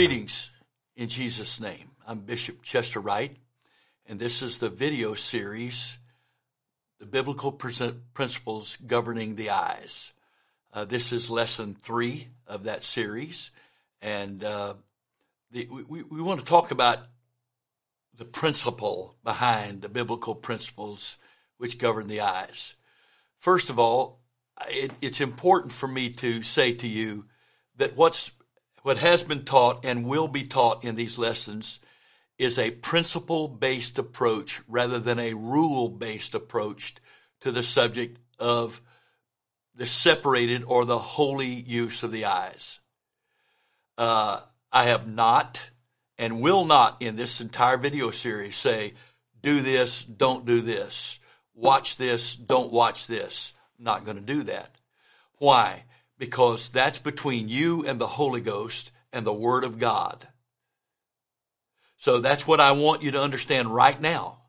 Greetings in Jesus' name. I'm Bishop Chester Wright, and this is the video series, The Biblical Principles Governing the Eyes. Uh, this is lesson three of that series, and uh, the, we, we want to talk about the principle behind the biblical principles which govern the eyes. First of all, it, it's important for me to say to you that what's what has been taught and will be taught in these lessons is a principle based approach rather than a rule based approach to the subject of the separated or the holy use of the eyes. Uh, I have not and will not in this entire video series say, do this, don't do this, watch this, don't watch this. I'm not going to do that. Why? Because that's between you and the Holy Ghost and the Word of God. So that's what I want you to understand right now.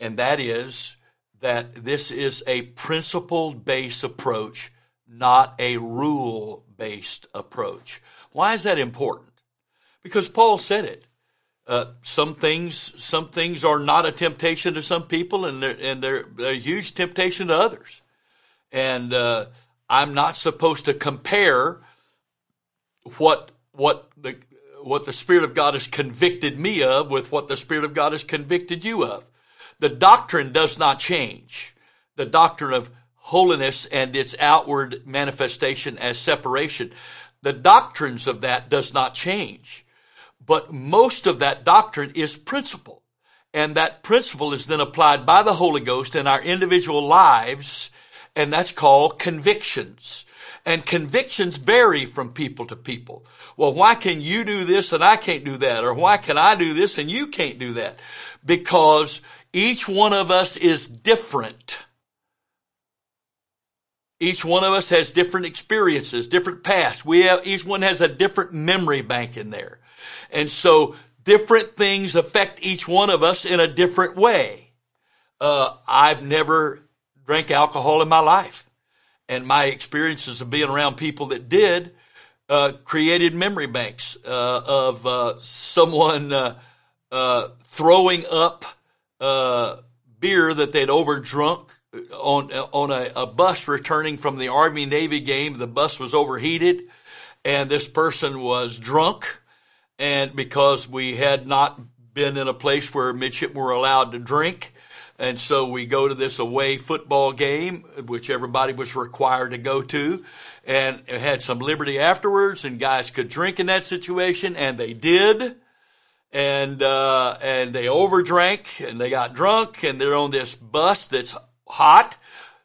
And that is that this is a principle based approach, not a rule based approach. Why is that important? Because Paul said it. Uh, some things, some things are not a temptation to some people, and they're, and they're, a huge temptation to others. And uh, I'm not supposed to compare what what the what the Spirit of God has convicted me of with what the Spirit of God has convicted you of. The doctrine does not change. The doctrine of holiness and its outward manifestation as separation. The doctrines of that does not change. But most of that doctrine is principle. And that principle is then applied by the Holy Ghost in our individual lives and that's called convictions. And convictions vary from people to people. Well, why can you do this and I can't do that? Or why can I do this and you can't do that? Because each one of us is different. Each one of us has different experiences, different pasts. We have, each one has a different memory bank in there. And so different things affect each one of us in a different way. Uh, I've never drank alcohol in my life. And my experiences of being around people that did uh, created memory banks uh, of uh, someone uh, uh, throwing up uh, beer that they'd overdrunk on on a, a, bus returning from the Army Navy game. The bus was overheated, and this person was drunk. And because we had not been in a place where midshipmen were allowed to drink, and so we go to this away football game, which everybody was required to go to, and had some liberty afterwards, and guys could drink in that situation, and they did. And, uh, and they overdrank and they got drunk and they're on this bus that's hot,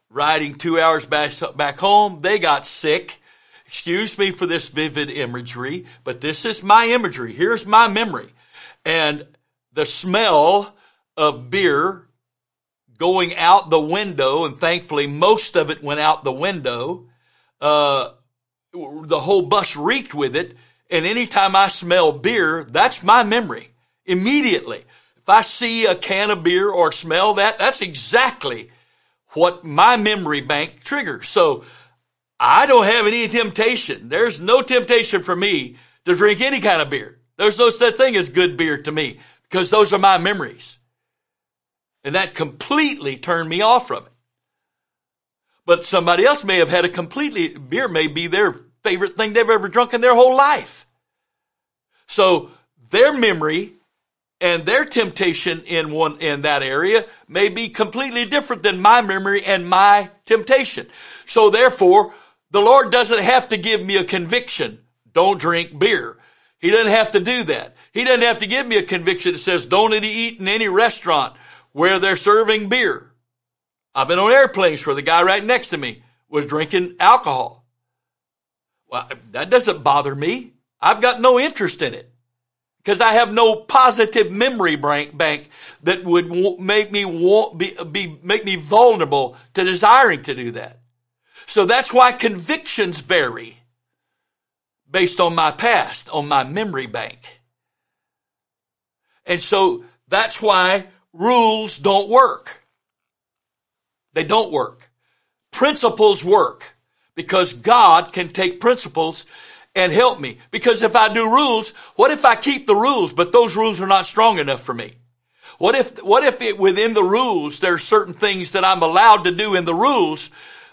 riding two hours back, back home. They got sick. Excuse me for this vivid imagery, but this is my imagery. Here's my memory. And the smell of beer going out the window, and thankfully most of it went out the window. Uh, the whole bus reeked with it. And anytime I smell beer, that's my memory immediately. If I see a can of beer or smell that, that's exactly what my memory bank triggers. So I don't have any temptation. There's no temptation for me to drink any kind of beer. There's no such thing as good beer to me because those are my memories. And that completely turned me off from it. But somebody else may have had a completely, beer may be their favorite thing they've ever drunk in their whole life. So their memory and their temptation in one, in that area may be completely different than my memory and my temptation. So therefore, the Lord doesn't have to give me a conviction. Don't drink beer. He doesn't have to do that. He doesn't have to give me a conviction that says don't eat in any restaurant where they're serving beer. I've been on airplanes where the guy right next to me was drinking alcohol. Well, that doesn't bother me. I've got no interest in it because I have no positive memory bank that would make me want, be, be, make me vulnerable to desiring to do that. So that's why convictions vary based on my past, on my memory bank. And so that's why rules don't work. They don't work. Principles work because God can take principles and help me. Because if I do rules, what if I keep the rules, but those rules are not strong enough for me? What if, what if it, within the rules, there's certain things that I'm allowed to do in the rules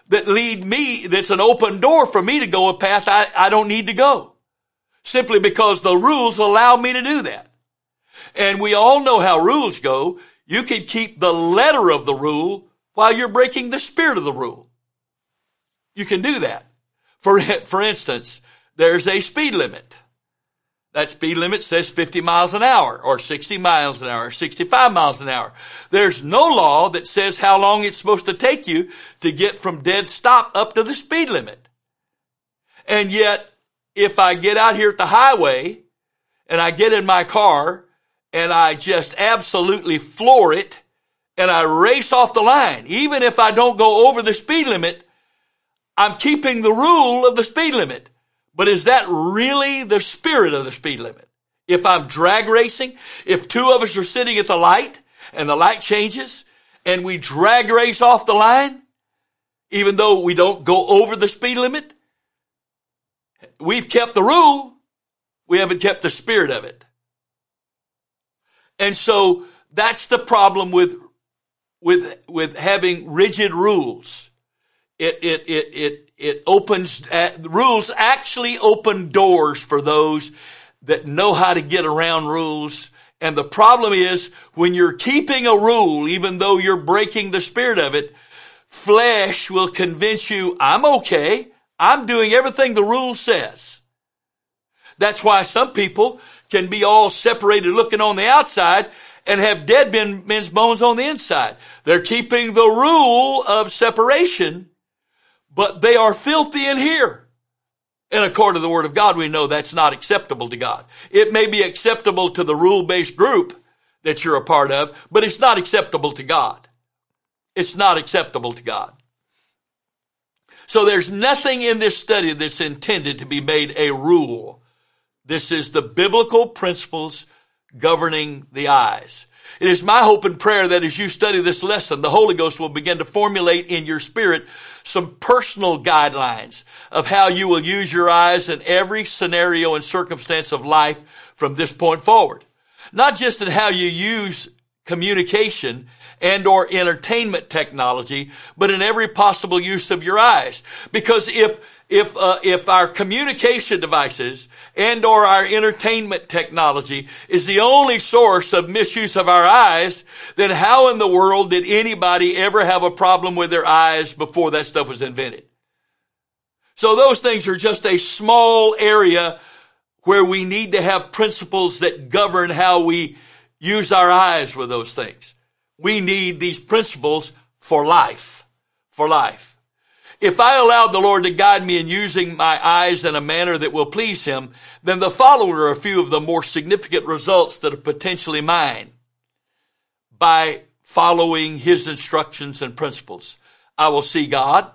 that lead me, that's an open door for me to go a path I, I don't need to go. Simply because the rules allow me to do that. And we all know how rules go. You can keep the letter of the rule while you're breaking the spirit of the rule. You can do that. For, for instance, there's a speed limit. That speed limit says 50 miles an hour or 60 miles an hour or 65 miles an hour. There's no law that says how long it's supposed to take you to get from dead stop up to the speed limit. And yet, if I get out here at the highway and I get in my car and I just absolutely floor it and I race off the line, even if I don't go over the speed limit, I'm keeping the rule of the speed limit. But is that really the spirit of the speed limit? If I'm drag racing, if two of us are sitting at the light and the light changes and we drag race off the line, even though we don't go over the speed limit, we've kept the rule. We haven't kept the spirit of it. And so that's the problem with, with, with having rigid rules. It, it, it, it, it opens, uh, rules actually open doors for those that know how to get around rules. And the problem is when you're keeping a rule, even though you're breaking the spirit of it, flesh will convince you, I'm okay. I'm doing everything the rule says. That's why some people can be all separated looking on the outside and have dead men, men's bones on the inside. They're keeping the rule of separation but they are filthy in here. And according to the word of God, we know that's not acceptable to God. It may be acceptable to the rule-based group that you're a part of, but it's not acceptable to God. It's not acceptable to God. So there's nothing in this study that's intended to be made a rule. This is the biblical principles governing the eyes. It is my hope and prayer that as you study this lesson, the Holy Ghost will begin to formulate in your spirit some personal guidelines of how you will use your eyes in every scenario and circumstance of life from this point forward. Not just in how you use communication and or entertainment technology, but in every possible use of your eyes. Because if if uh, if our communication devices and or our entertainment technology is the only source of misuse of our eyes, then how in the world did anybody ever have a problem with their eyes before that stuff was invented? So those things are just a small area where we need to have principles that govern how we use our eyes with those things. We need these principles for life. For life. If I allow the Lord to guide me in using my eyes in a manner that will please Him, then the following are a few of the more significant results that are potentially mine by following His instructions and principles. I will see God.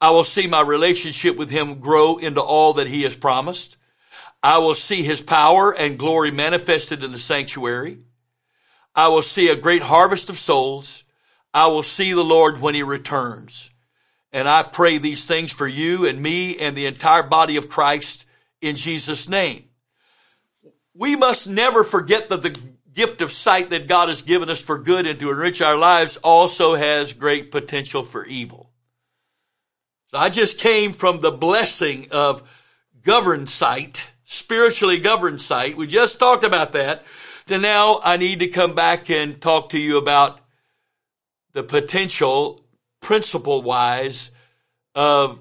I will see my relationship with Him grow into all that He has promised. I will see His power and glory manifested in the sanctuary. I will see a great harvest of souls. I will see the Lord when He returns. And I pray these things for you and me and the entire body of Christ in Jesus' name. We must never forget that the gift of sight that God has given us for good and to enrich our lives also has great potential for evil. So I just came from the blessing of governed sight, spiritually governed sight. We just talked about that. To now I need to come back and talk to you about the potential principle wise of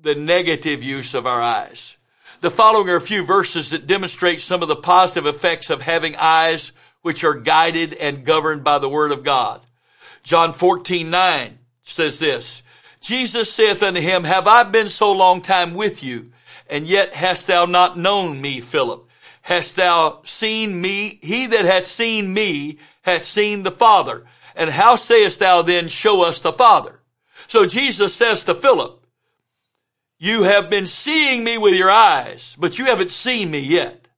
the negative use of our eyes. The following are a few verses that demonstrate some of the positive effects of having eyes which are guided and governed by the word of God. John 14, 9 says this, Jesus saith unto him, Have I been so long time with you, and yet hast thou not known me, Philip? Hast thou seen me? He that hath seen me hath seen the Father. And how sayest thou then, show us the Father? So Jesus says to Philip, you have been seeing me with your eyes, but you haven't seen me yet.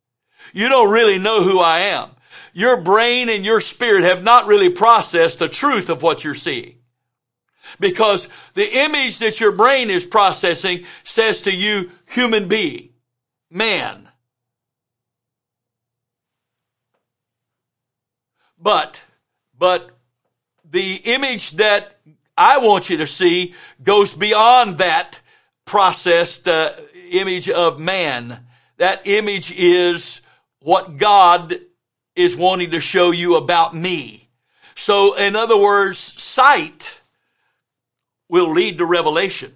You don't really know who I am. Your brain and your spirit have not really processed the truth of what you're seeing. Because the image that your brain is processing says to you, human being, man. But, but the image that I want you to see goes beyond that processed uh, image of man. That image is what God is wanting to show you about me. So in other words, sight will lead to revelation.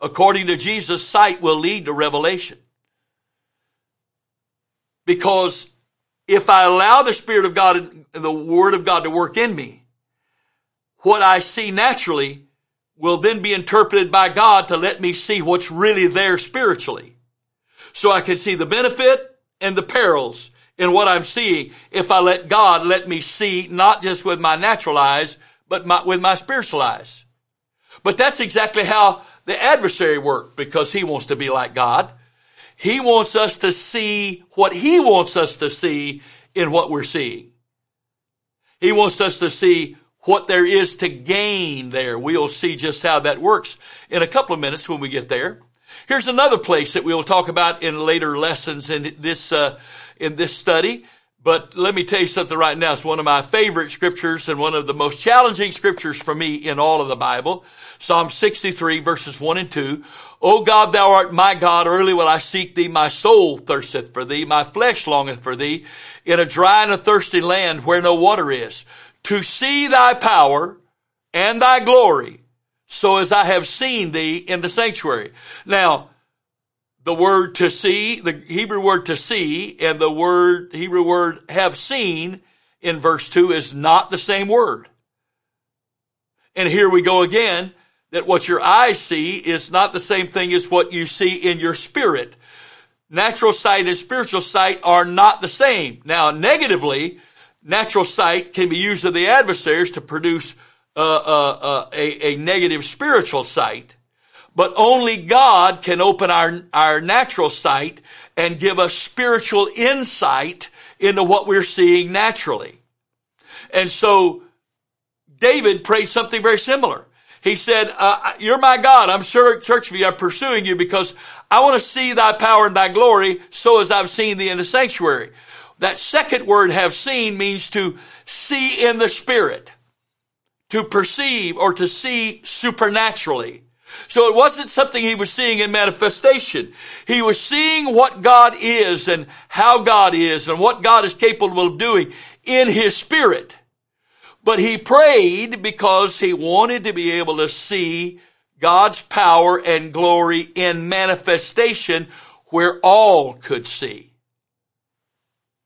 According to Jesus, sight will lead to revelation. Because if I allow the Spirit of God and the Word of God to work in me, what I see naturally will then be interpreted by God to let me see what's really there spiritually. So I can see the benefit and the perils in what I'm seeing if I let God let me see not just with my natural eyes, but my, with my spiritual eyes. But that's exactly how the adversary works because he wants to be like God. He wants us to see what he wants us to see in what we're seeing. He wants us to see what there is to gain there. We'll see just how that works in a couple of minutes when we get there. Here's another place that we will talk about in later lessons in this uh, in this study. But let me tell you something right now. It's one of my favorite scriptures and one of the most challenging scriptures for me in all of the Bible. Psalm 63 verses 1 and 2. O God, thou art my God. Early will I seek thee. My soul thirsteth for thee. My flesh longeth for thee in a dry and a thirsty land where no water is to see thy power and thy glory so as I have seen thee in the sanctuary. Now, the word to see, the Hebrew word to see and the word, Hebrew word have seen in verse 2 is not the same word. And here we go again, that what your eyes see is not the same thing as what you see in your spirit. Natural sight and spiritual sight are not the same. Now, negatively, natural sight can be used of the adversaries to produce uh, uh, uh, a, a negative spiritual sight. But only God can open our, our natural sight and give us spiritual insight into what we're seeing naturally. And so David prayed something very similar. He said, uh, you're my God. I'm sure church of you. I'm pursuing you because I want to see thy power and thy glory so as I've seen thee in the sanctuary. That second word have seen means to see in the spirit, to perceive or to see supernaturally. So it wasn't something he was seeing in manifestation. He was seeing what God is and how God is and what God is capable of doing in his spirit. But he prayed because he wanted to be able to see God's power and glory in manifestation where all could see.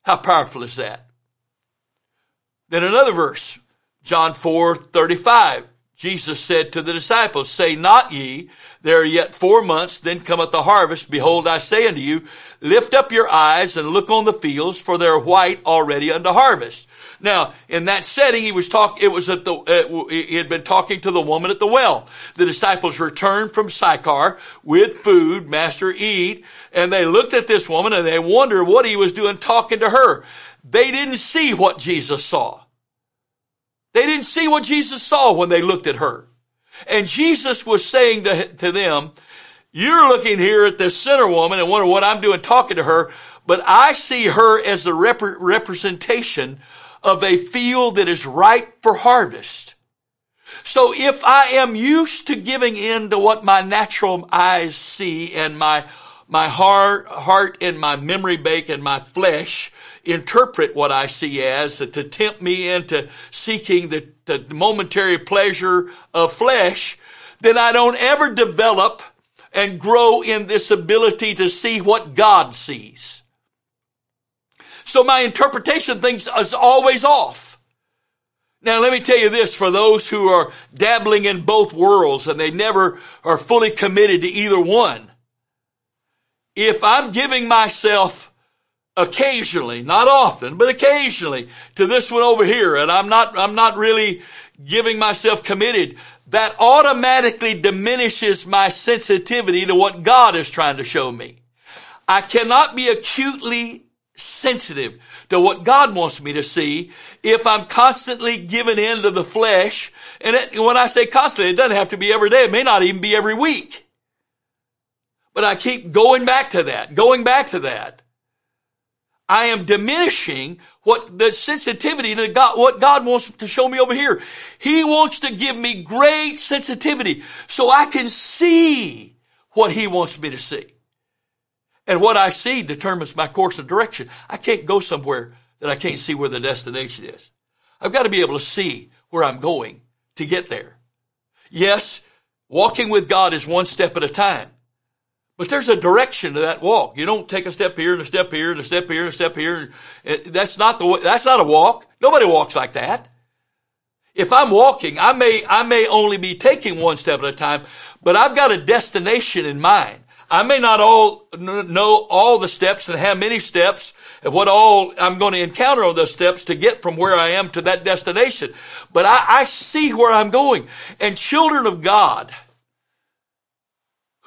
How powerful is that? Then another verse, John 4, 35. Jesus said to the disciples, Say not ye, there are yet four months, then cometh the harvest. Behold, I say unto you, lift up your eyes and look on the fields, for they are white already unto harvest. Now, in that setting, he was talking, it was at the, uh, he had been talking to the woman at the well. The disciples returned from Sychar with food, master eat, and they looked at this woman and they wondered what he was doing talking to her. They didn't see what Jesus saw. They didn't see what Jesus saw when they looked at her. And Jesus was saying to, to them, you're looking here at this sinner woman and wonder what I'm doing talking to her, but I see her as the rep- representation of a field that is ripe for harvest. So if I am used to giving in to what my natural eyes see and my my heart, heart and my memory bank and my flesh interpret what I see as to tempt me into seeking the, the momentary pleasure of flesh, then I don't ever develop and grow in this ability to see what God sees. So my interpretation of things is always off. Now let me tell you this, for those who are dabbling in both worlds and they never are fully committed to either one, if I'm giving myself occasionally, not often, but occasionally to this one over here, and I'm not, I'm not really giving myself committed, that automatically diminishes my sensitivity to what God is trying to show me. I cannot be acutely sensitive to what God wants me to see if I'm constantly giving in to the flesh. And it, when I say constantly, it doesn't have to be every day. It may not even be every week. But I keep going back to that, going back to that. I am diminishing what the sensitivity to God, what God wants to show me over here. He wants to give me great sensitivity so I can see what He wants me to see. And what I see determines my course of direction. I can't go somewhere that I can't see where the destination is. I've got to be able to see where I'm going to get there. Yes, walking with God is one step at a time. But there's a direction to that walk. You don't take a step here and a step here and a step here and a step here. That's not the that's not a walk. Nobody walks like that. If I'm walking, I may I may only be taking one step at a time, but I've got a destination in mind. I may not all know all the steps and how many steps and what all I'm going to encounter on those steps to get from where I am to that destination. But I, I see where I'm going. And children of God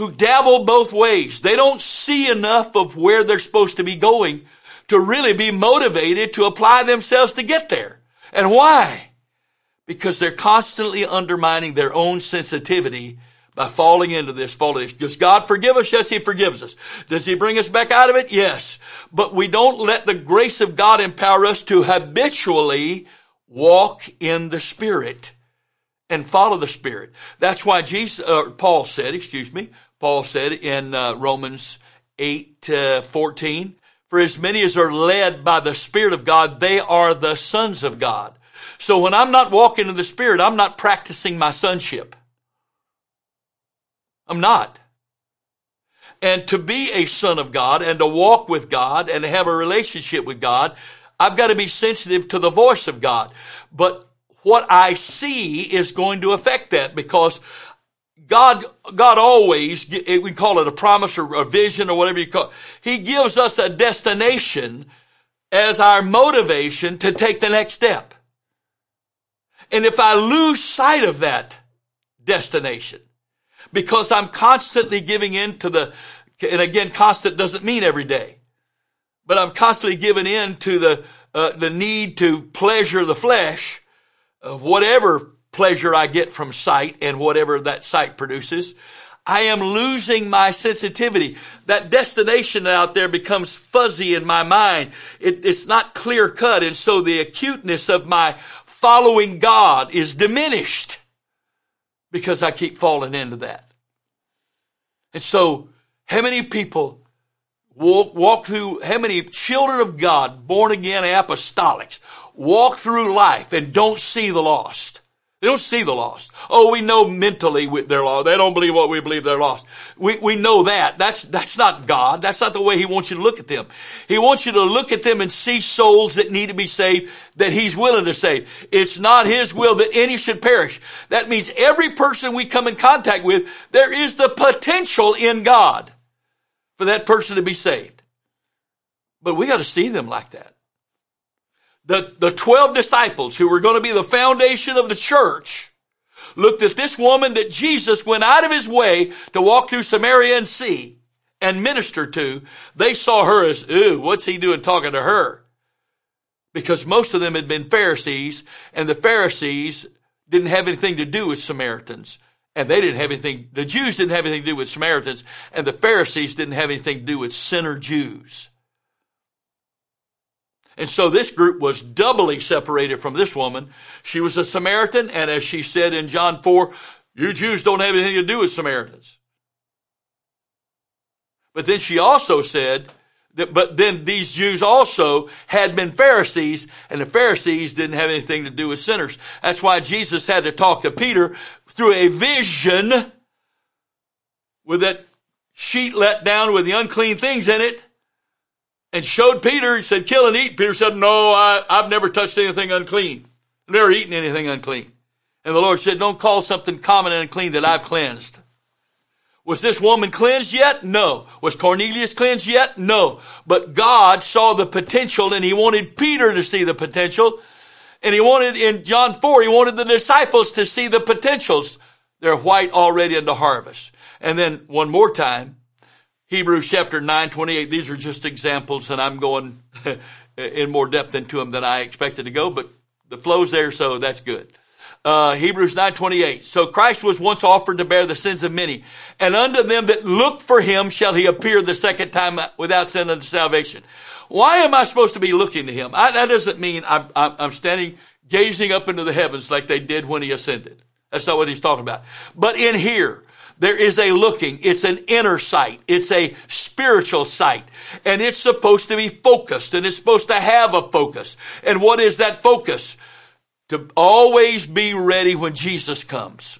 who dabble both ways, they don't see enough of where they're supposed to be going to really be motivated to apply themselves to get there. And why? Because they're constantly undermining their own sensitivity by falling into this, falling. Does God forgive us? Yes, He forgives us. Does He bring us back out of it? Yes. But we don't let the grace of God empower us to habitually walk in the Spirit and follow the Spirit. That's why Jesus, uh, Paul said, excuse me, Paul said in uh, Romans 8, uh, 14, for as many as are led by the Spirit of God, they are the sons of God. So when I'm not walking in the Spirit, I'm not practicing my sonship. I'm not. And to be a son of God and to walk with God and to have a relationship with God, I've got to be sensitive to the voice of God. But what I see is going to affect that because God, God always, we call it a promise or a vision or whatever you call it. He gives us a destination as our motivation to take the next step. And if I lose sight of that destination, because I'm constantly giving in to the, and again, constant doesn't mean every day, but I'm constantly giving in to the, uh, the need to pleasure the flesh, whatever pleasure I get from sight and whatever that sight produces. I am losing my sensitivity. That destination out there becomes fuzzy in my mind. It, it's not clear cut. And so the acuteness of my following God is diminished because I keep falling into that. And so, how many people walk, walk through, how many children of God, born again apostolics, walk through life and don't see the lost? They don't see the lost. Oh, we know mentally they're lost. They don't believe what we believe they're lost. We, we know that. That's, that's not God. That's not the way He wants you to look at them. He wants you to look at them and see souls that need to be saved that He's willing to save. It's not His will that any should perish. That means every person we come in contact with, there is the potential in God for that person to be saved. But we got to see them like that the, the 12 disciples who were going to be the foundation of the church looked at this woman that Jesus went out of his way to walk through Samaria and see and minister to. They saw her as, ooh, what's he doing talking to her? Because most of them had been Pharisees and the Pharisees didn't have anything to do with Samaritans. And they didn't have anything, the Jews didn't have anything to do with Samaritans, and the Pharisees didn't have anything to do with sinner Jews. And so this group was doubly separated from this woman. She was a Samaritan, and as she said in John 4, you Jews don't have anything to do with Samaritans. But then she also said that, but then these Jews also had been Pharisees, and the Pharisees didn't have anything to do with sinners. That's why Jesus had to talk to Peter through a vision with that sheet let down with the unclean things in it and showed Peter, he said, kill and eat. Peter said, no, I, I've never touched anything unclean. I've never eaten anything unclean. And the Lord said, don't call something common and unclean that I've cleansed. Was this woman cleansed yet? No. Was Cornelius cleansed yet? No. But God saw the potential and he wanted Peter to see the potential. And he wanted, in John 4, he wanted the disciples to see the potentials. They're white already in the harvest. And then one more time, Hebrews chapter 9, 28. These are just examples and I'm going in more depth into them than I expected to go, but the flow's there, so that's good. Uh, Hebrews 9:28. So Christ was once offered to bear the sins of many, and unto them that look for him shall he appear the second time without sin unto salvation. Why am I supposed to be looking to him? I, that doesn't mean I'm, I'm, I'm standing gazing up into the heavens like they did when he ascended. That's not what he's talking about. But in here, there is a looking. It's an inner sight. It's a spiritual sight. And it's supposed to be focused and it's supposed to have a focus. And what is that focus? To always be ready when Jesus comes.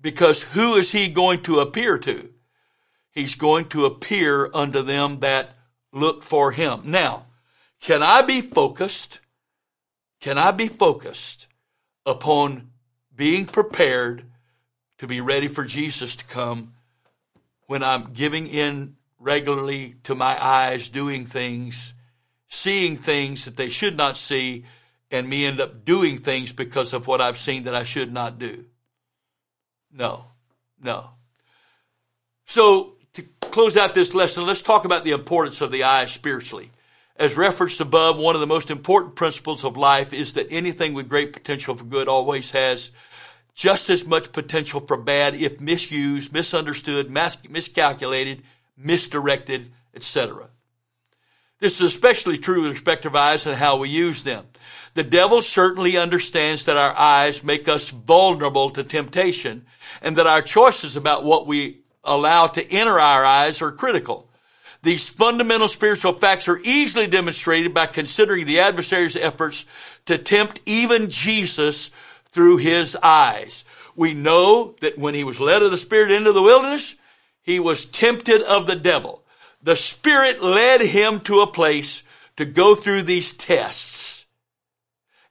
Because who is he going to appear to? He's going to appear unto them that look for him. Now, can I be focused? Can I be focused upon being prepared to be ready for Jesus to come when I'm giving in regularly to my eyes, doing things, seeing things that they should not see, and me end up doing things because of what I've seen that I should not do? No, no. So to close out this lesson, let's talk about the importance of the eye spiritually. As referenced above, one of the most important principles of life is that anything with great potential for good always has just as much potential for bad if misused, misunderstood, miscalculated, misdirected, etc. This is especially true with respect to eyes and how we use them. The devil certainly understands that our eyes make us vulnerable to temptation and that our choices about what we allow to enter our eyes are critical. These fundamental spiritual facts are easily demonstrated by considering the adversary's efforts to tempt even Jesus through his eyes. We know that when he was led of the Spirit into the wilderness, he was tempted of the devil. The Spirit led him to a place to go through these tests.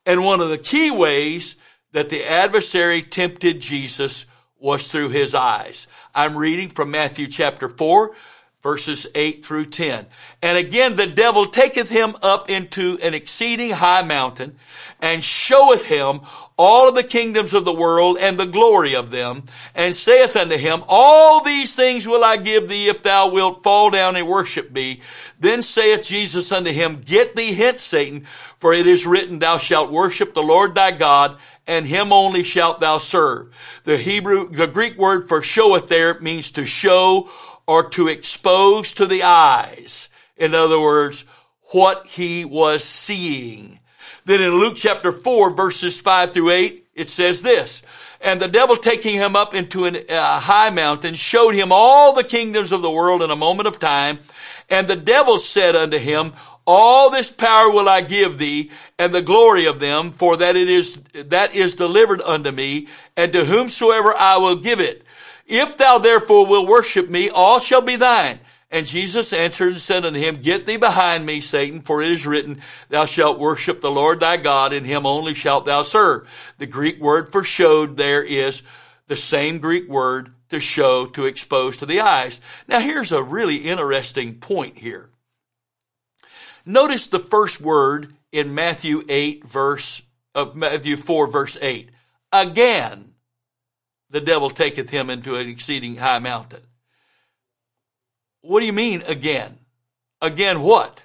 And one of the key ways that the adversary tempted Jesus was through his eyes. I'm reading from Matthew chapter 4, verses 8 through 10. And again, the devil taketh him up into an exceeding high mountain and showeth him all of the kingdoms of the world and the glory of them and saith unto him, all these things will I give thee if thou wilt fall down and worship me. Then saith Jesus unto him, get thee hence, Satan, for it is written, thou shalt worship the Lord thy God and him only shalt thou serve. The Hebrew, the Greek word for showeth there means to show or to expose to the eyes. In other words, what he was seeing. Then in Luke chapter 4 verses 5 through 8, it says this, and the devil taking him up into a uh, high mountain showed him all the kingdoms of the world in a moment of time. And the devil said unto him, all this power will I give thee and the glory of them for that it is, that is delivered unto me and to whomsoever I will give it. If thou therefore will worship me, all shall be thine. And Jesus answered and said unto him, Get thee behind me, Satan, for it is written, Thou shalt worship the Lord thy God, and him only shalt thou serve. The Greek word for showed there is the same Greek word to show, to expose to the eyes. Now here's a really interesting point here. Notice the first word in Matthew 8 verse, of Matthew 4 verse 8. Again the devil taketh him into an exceeding high mountain. What do you mean again? Again what?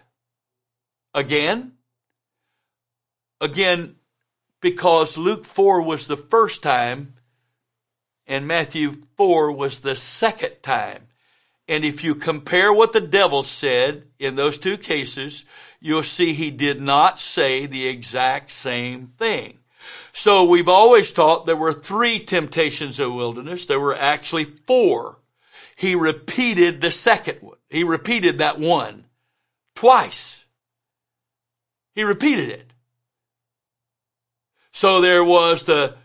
Again? Again, because Luke 4 was the first time and Matthew 4 was the second time. And if you compare what the devil said in those two cases, you'll see he did not say the exact same thing. So we've always taught there were three temptations of wilderness. There were actually four. He repeated the second one. He repeated that one twice. He repeated it. So there was the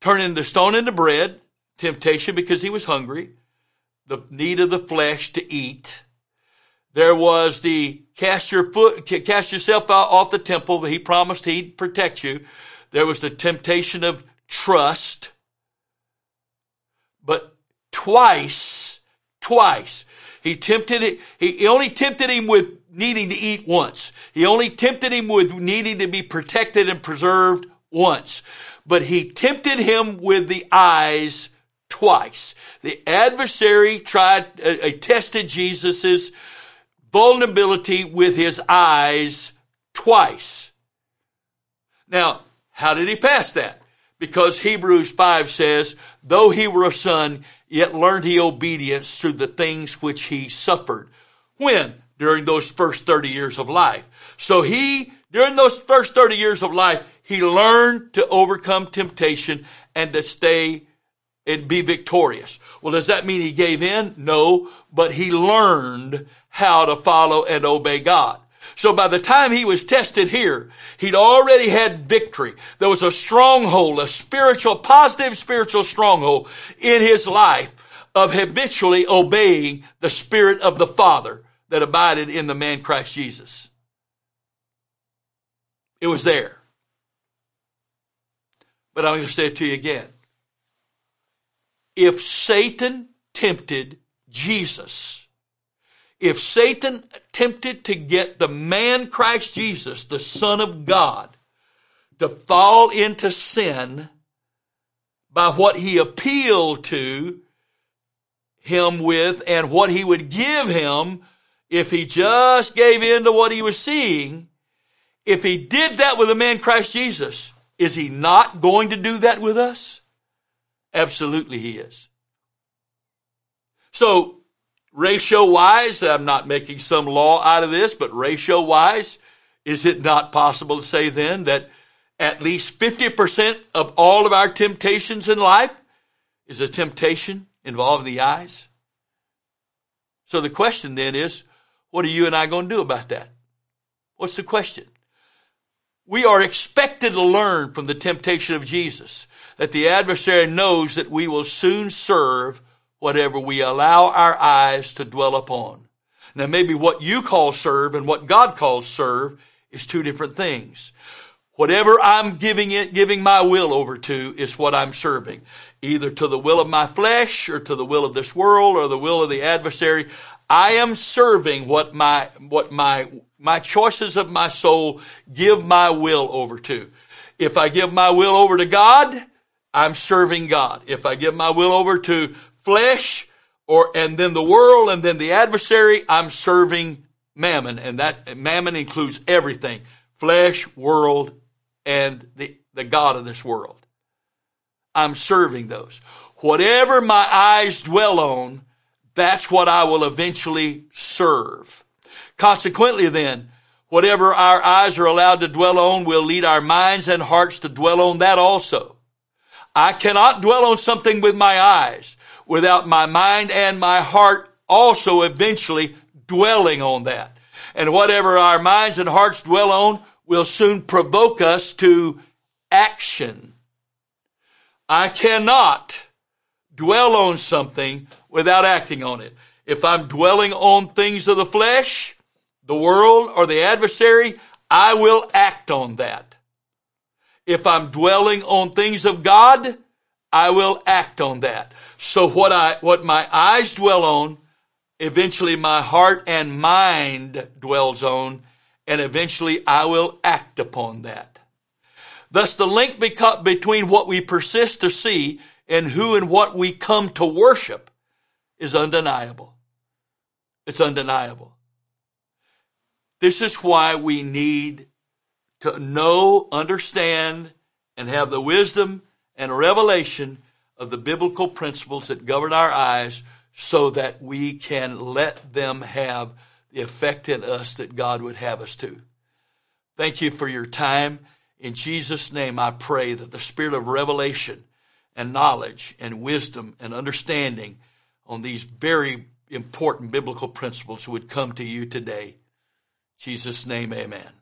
turning the stone into bread, temptation because he was hungry, the need of the flesh to eat. There was the cast your foot, cast yourself out off the temple. But he promised he'd protect you. There was the temptation of trust. But twice, twice, he tempted it, he only tempted him with needing to eat once. He only tempted him with needing to be protected and preserved once. But he tempted him with the eyes twice. The adversary tried, uh, uh, tested Jesus's vulnerability with his eyes twice. Now, how did he pass that? Because Hebrews 5 says, though he were a son, yet learned he obedience through the things which he suffered. When? During those first 30 years of life. So he, during those first 30 years of life, he learned to overcome temptation and to stay and be victorious. Well, does that mean he gave in? No, but he learned how to follow and obey God. So by the time he was tested here, he'd already had victory. There was a stronghold, a spiritual, positive spiritual stronghold in his life of habitually obeying the Spirit of the Father that abided in the man Christ Jesus. It was there. But I'm going to say it to you again. If Satan tempted Jesus, if Satan attempted to get the man Christ Jesus, the Son of God, to fall into sin by what he appealed to him with and what he would give him if he just gave in to what he was seeing, if he did that with the man Christ Jesus, is he not going to do that with us? Absolutely he is. So ratio wise, I'm not making some law out of this, but ratio wise, is it not possible to say then that at least 50% of all of our temptations in life is a temptation involving the eyes? So the question then is, what are you and I going to do about that? What's the question? We are expected to learn from the temptation of Jesus that the adversary knows that we will soon serve whatever we allow our eyes to dwell upon. Now maybe what you call serve and what God calls serve is two different things. Whatever I'm giving it, giving my will over to is what I'm serving. Either to the will of my flesh or to the will of this world or the will of the adversary. I am serving what my, what my, my choices of my soul give my will over to. If I give my will over to God, I'm serving God. If I give my will over to flesh or, and then the world and then the adversary, I'm serving mammon. And that mammon includes everything. Flesh, world, and the, the God of this world. I'm serving those. Whatever my eyes dwell on, that's what I will eventually serve. Consequently then, whatever our eyes are allowed to dwell on will lead our minds and hearts to dwell on that also. I cannot dwell on something with my eyes without my mind and my heart also eventually dwelling on that. And whatever our minds and hearts dwell on will soon provoke us to action. I cannot dwell on something without acting on it. If I'm dwelling on things of the flesh, the world, or the adversary, I will act on that. If I'm dwelling on things of God, I will act on that. So what I, what my eyes dwell on, eventually my heart and mind dwells on, and eventually I will act upon that. Thus the link between what we persist to see and who and what we come to worship is undeniable. It's undeniable. This is why we need to know, understand, and have the wisdom and revelation of the biblical principles that govern our eyes so that we can let them have the effect in us that God would have us to. Thank you for your time. In Jesus' name, I pray that the spirit of revelation and knowledge and wisdom and understanding on these very important biblical principles would come to you today. In Jesus' name, amen.